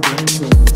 dancing.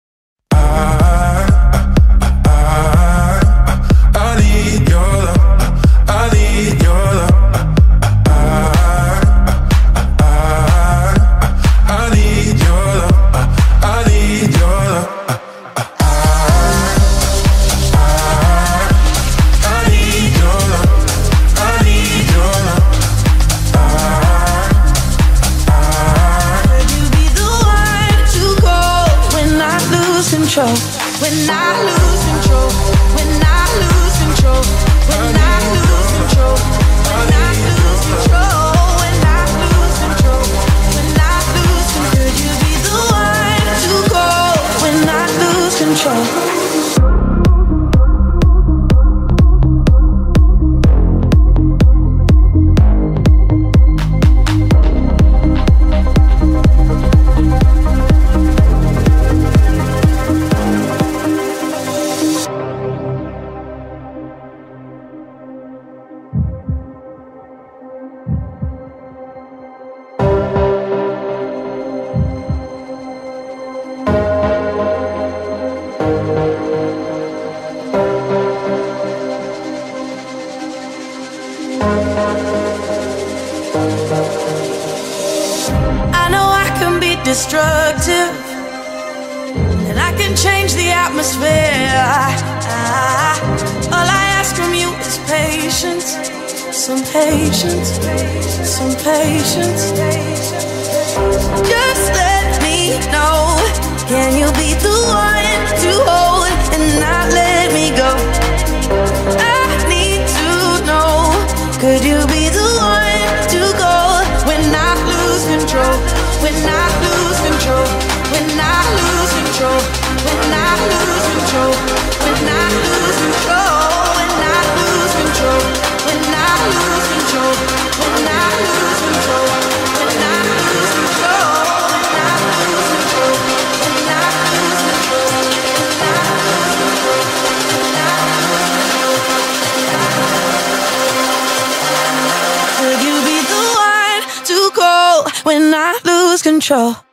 control.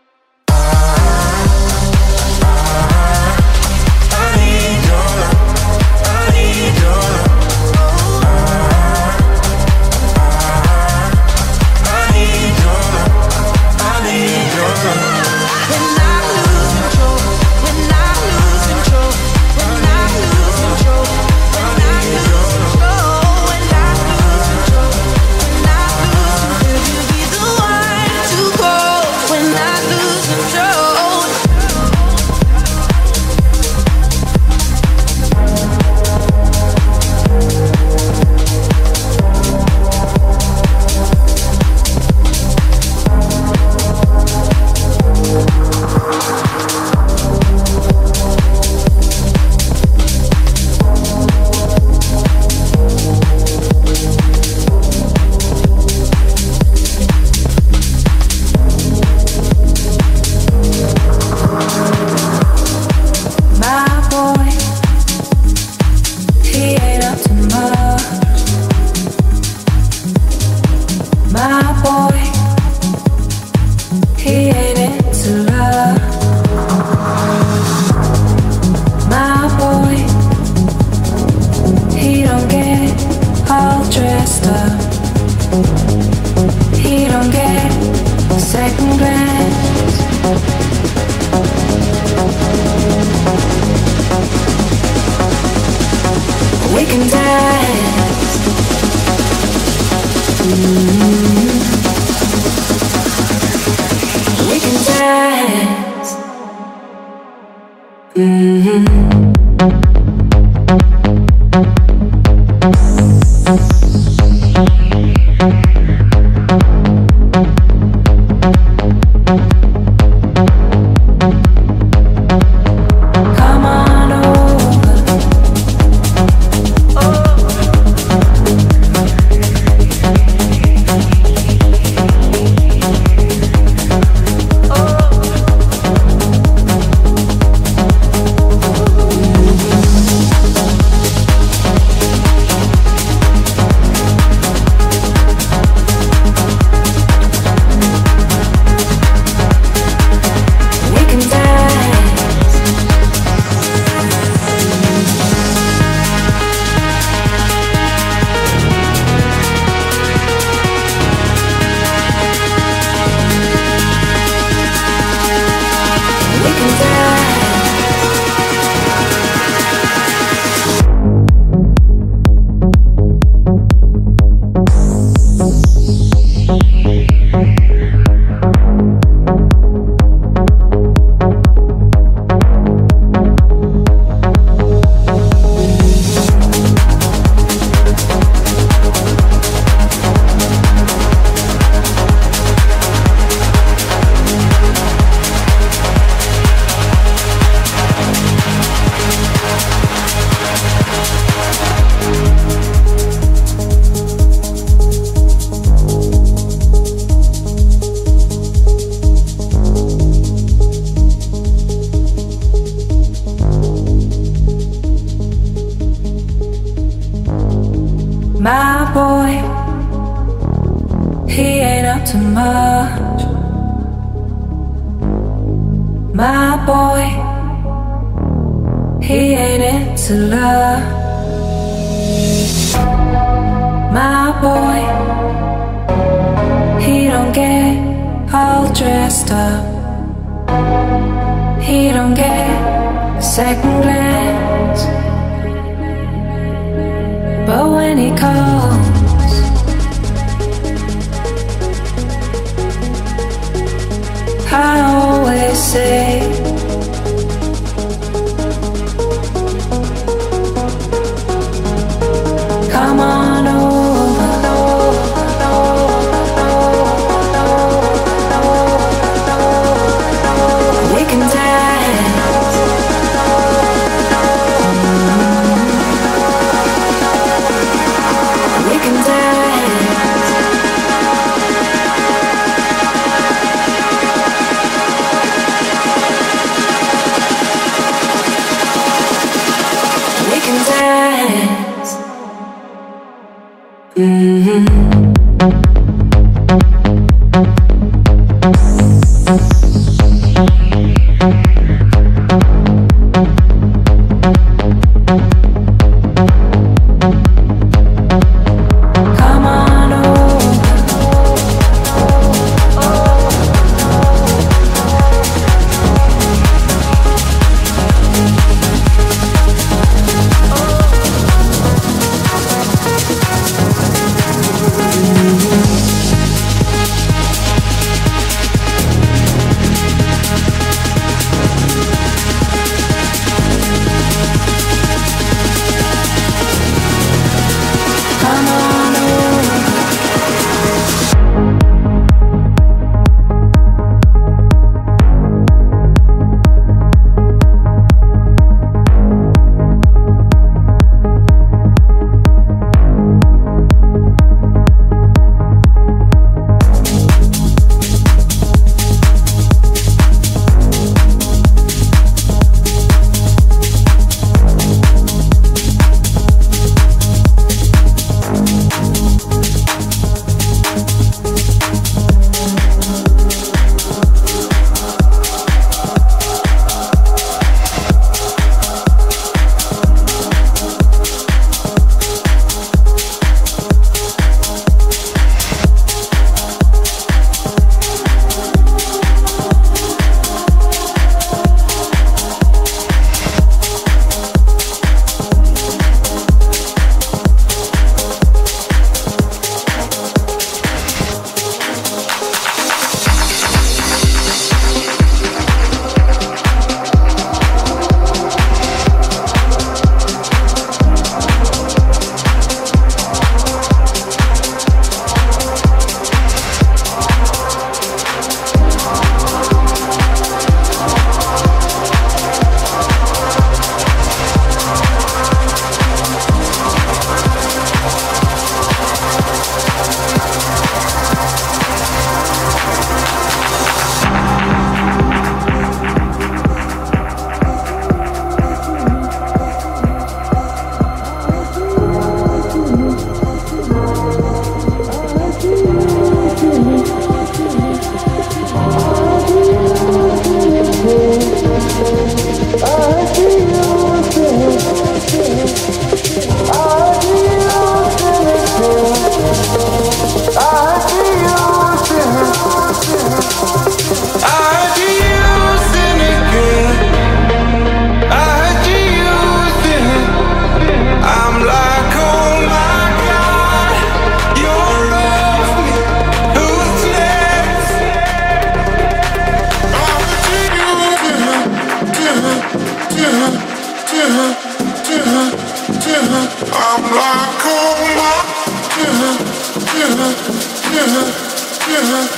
yeah.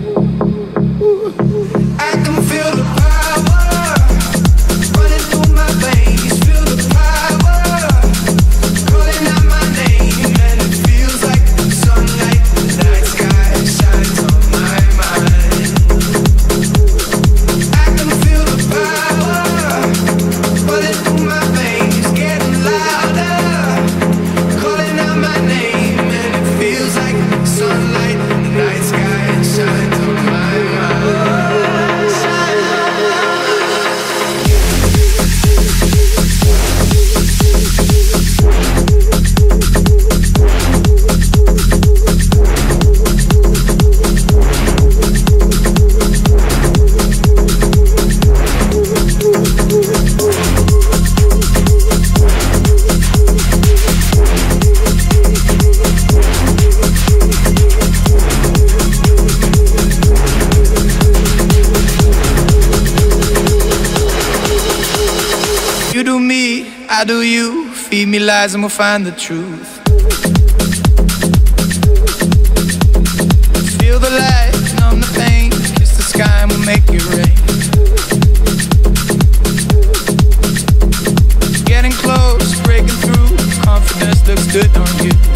Lies and we'll find the truth. Feel the light, numb the pain. Kiss the sky and we'll make it rain. Getting close, breaking through. Confidence looks good on you.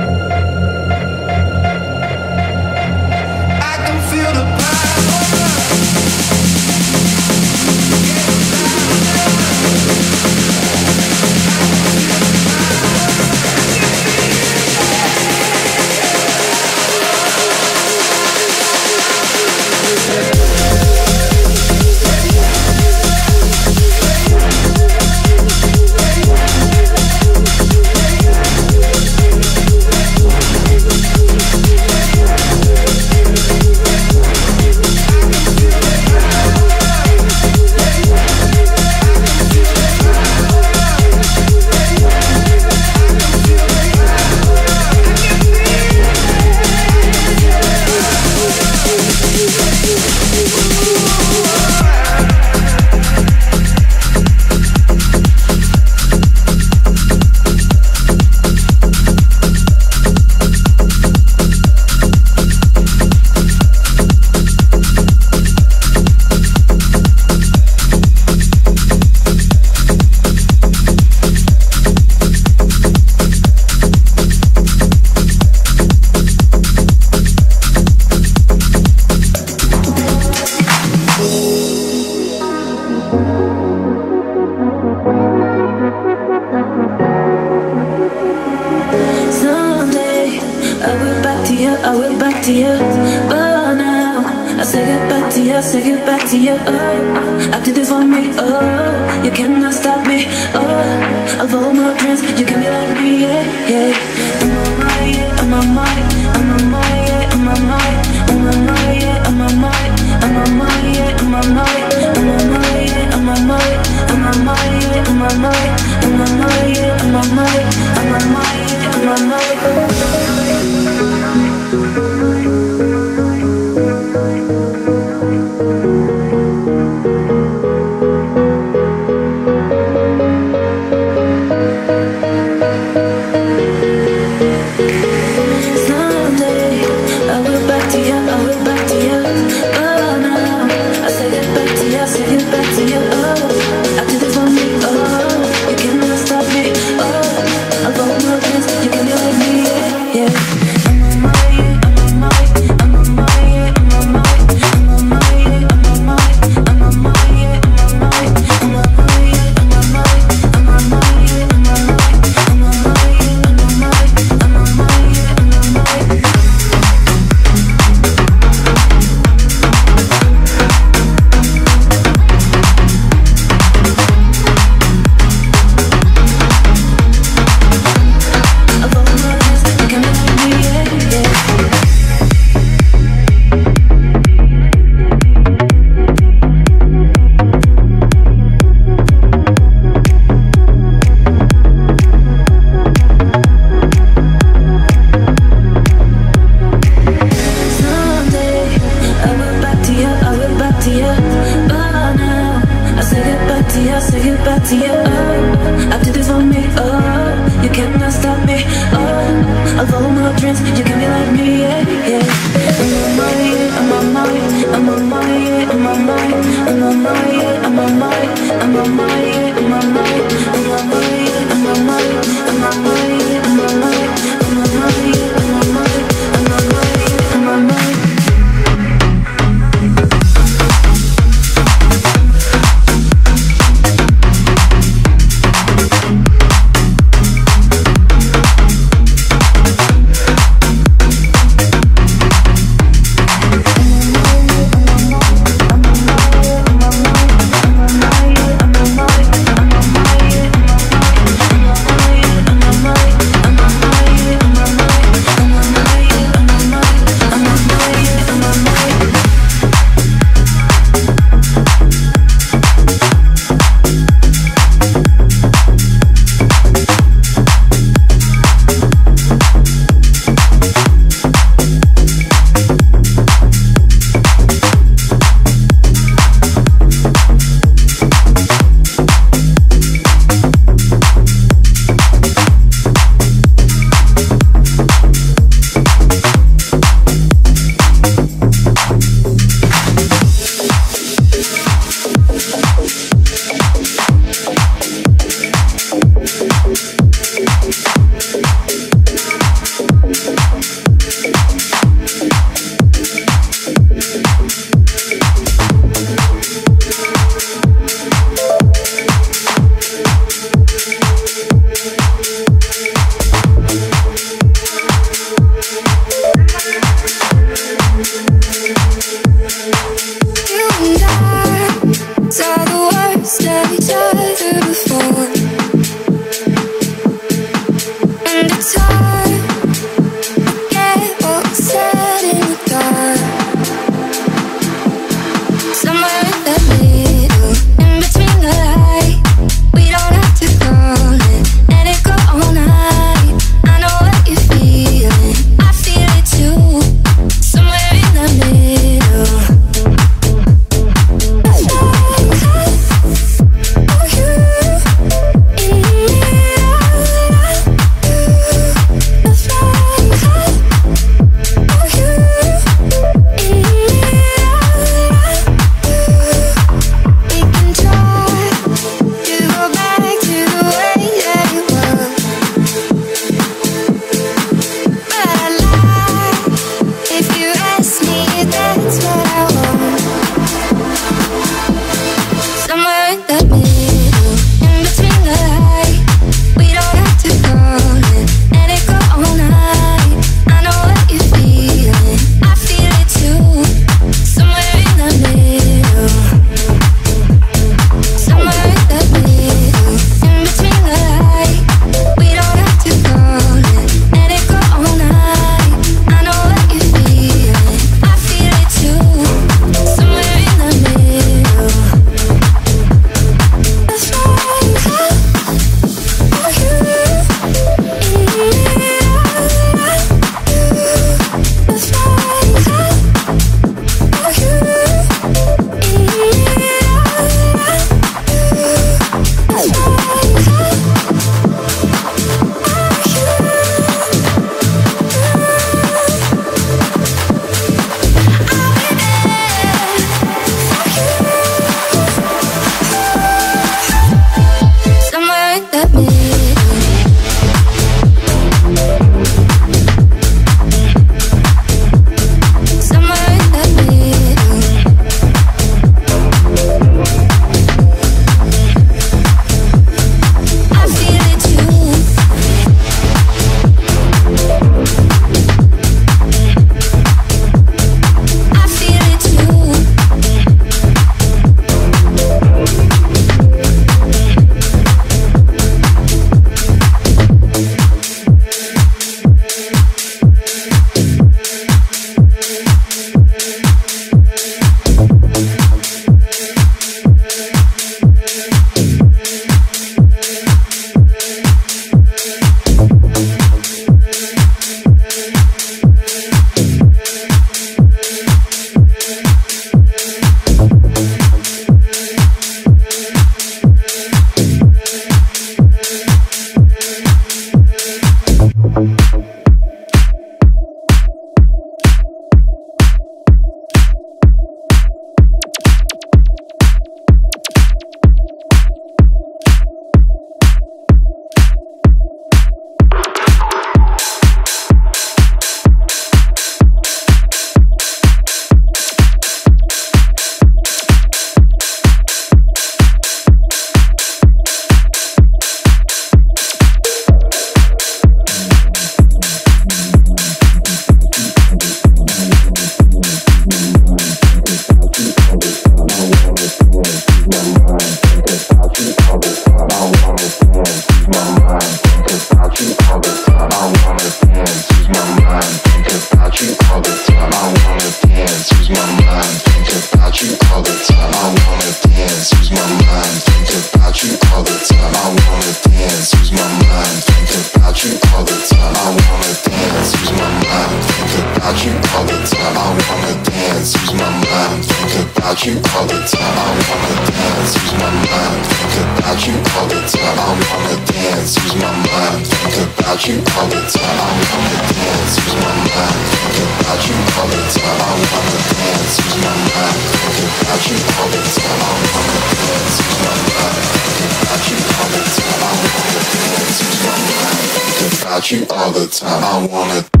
all the time. I want it.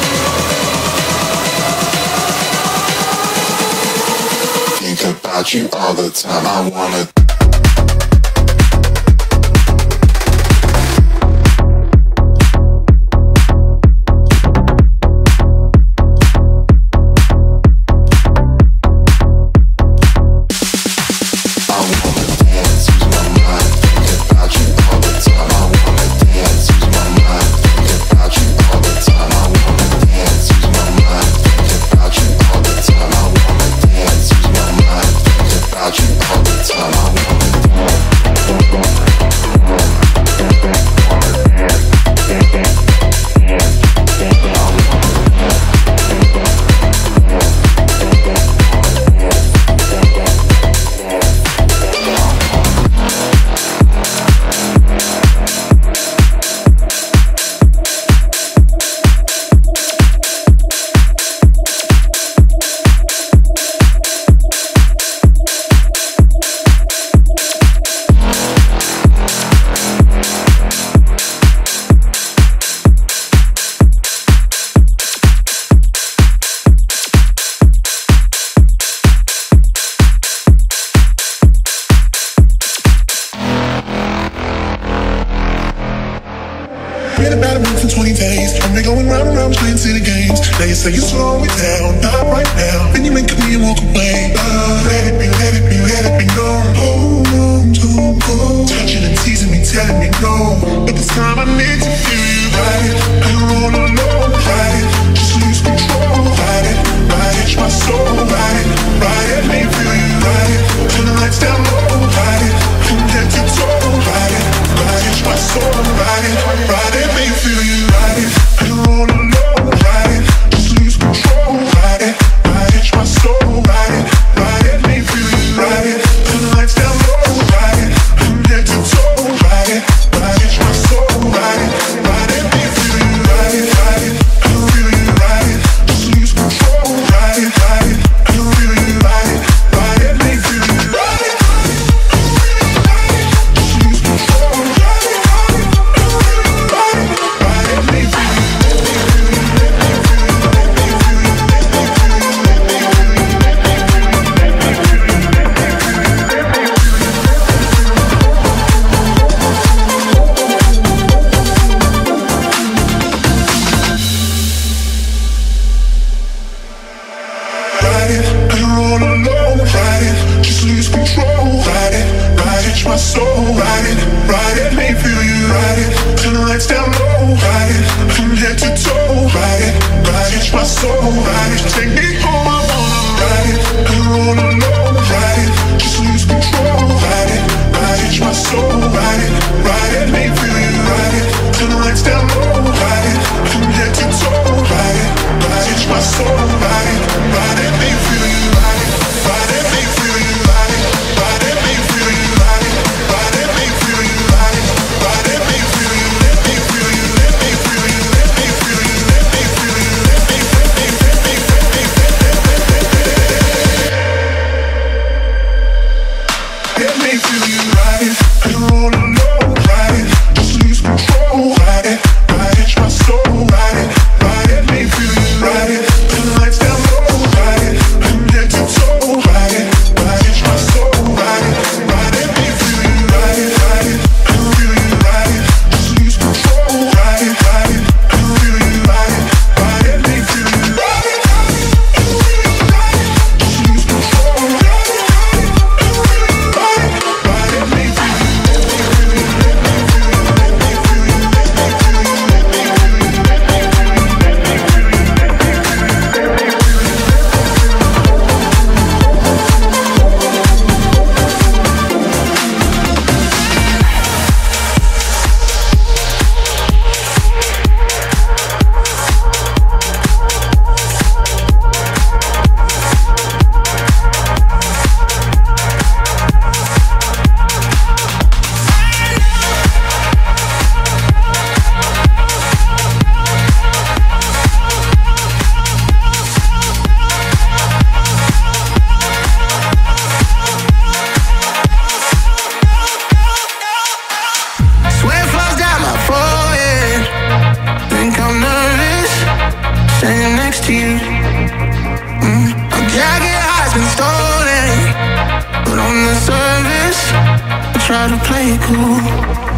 about you all the time. I wanna. Ride it, down, not right now. When you make me, you won't complain. Let it be, let it be, let it be no. Oh no, go touching and teasing me, telling me no. But this time I need to do that. I don't want alone crying. Just lose control, it, I catch my soul. About it, right? Turn the lights down, ride feel you ride it riding my soul, I'm riding, riding me feel you. standing next to you. Mm. A jacket has been stolen, but on the surface, I try to play it cool.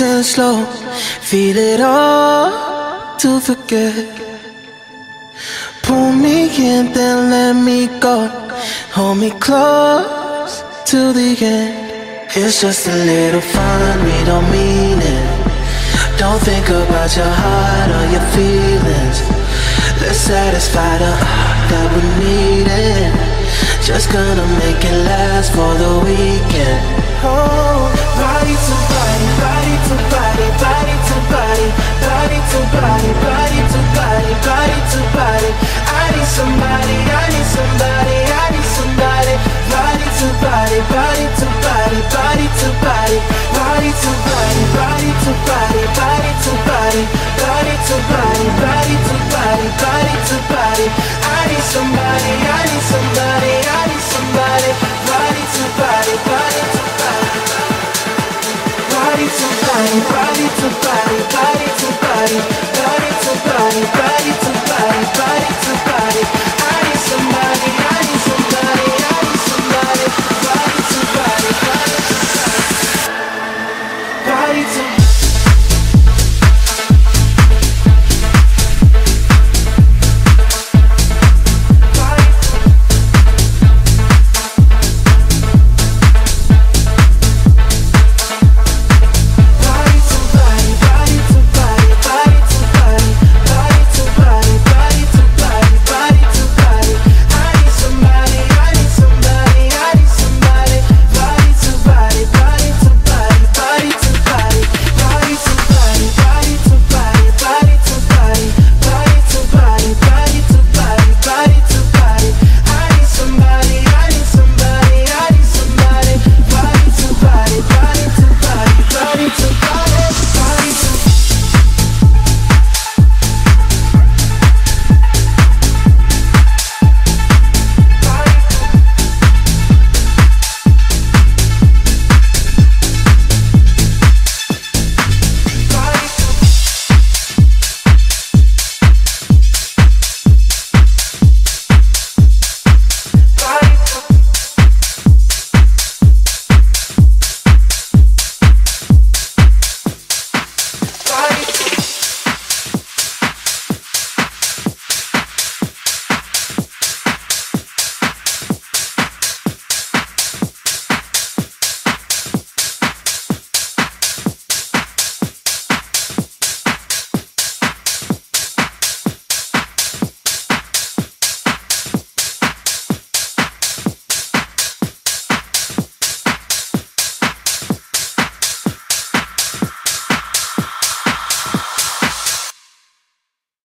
And slow, feel it all to forget. Pull me in, then let me go. Hold me close to the end. It's just a little fun, we don't mean it. Don't think about your heart or your feelings. Let's satisfy the heart that we needed. Just gonna make it last for the weekend home. Body to body, body to body, body to body, body to body, body to body, body to body. I need somebody, I need somebody, I need somebody. Body to body, body to body, body to body, body to body, body to body, body to body, body to body, body to body, body to body. I need somebody, I need somebody, I need somebody body to body, body to body, body to body, body to body.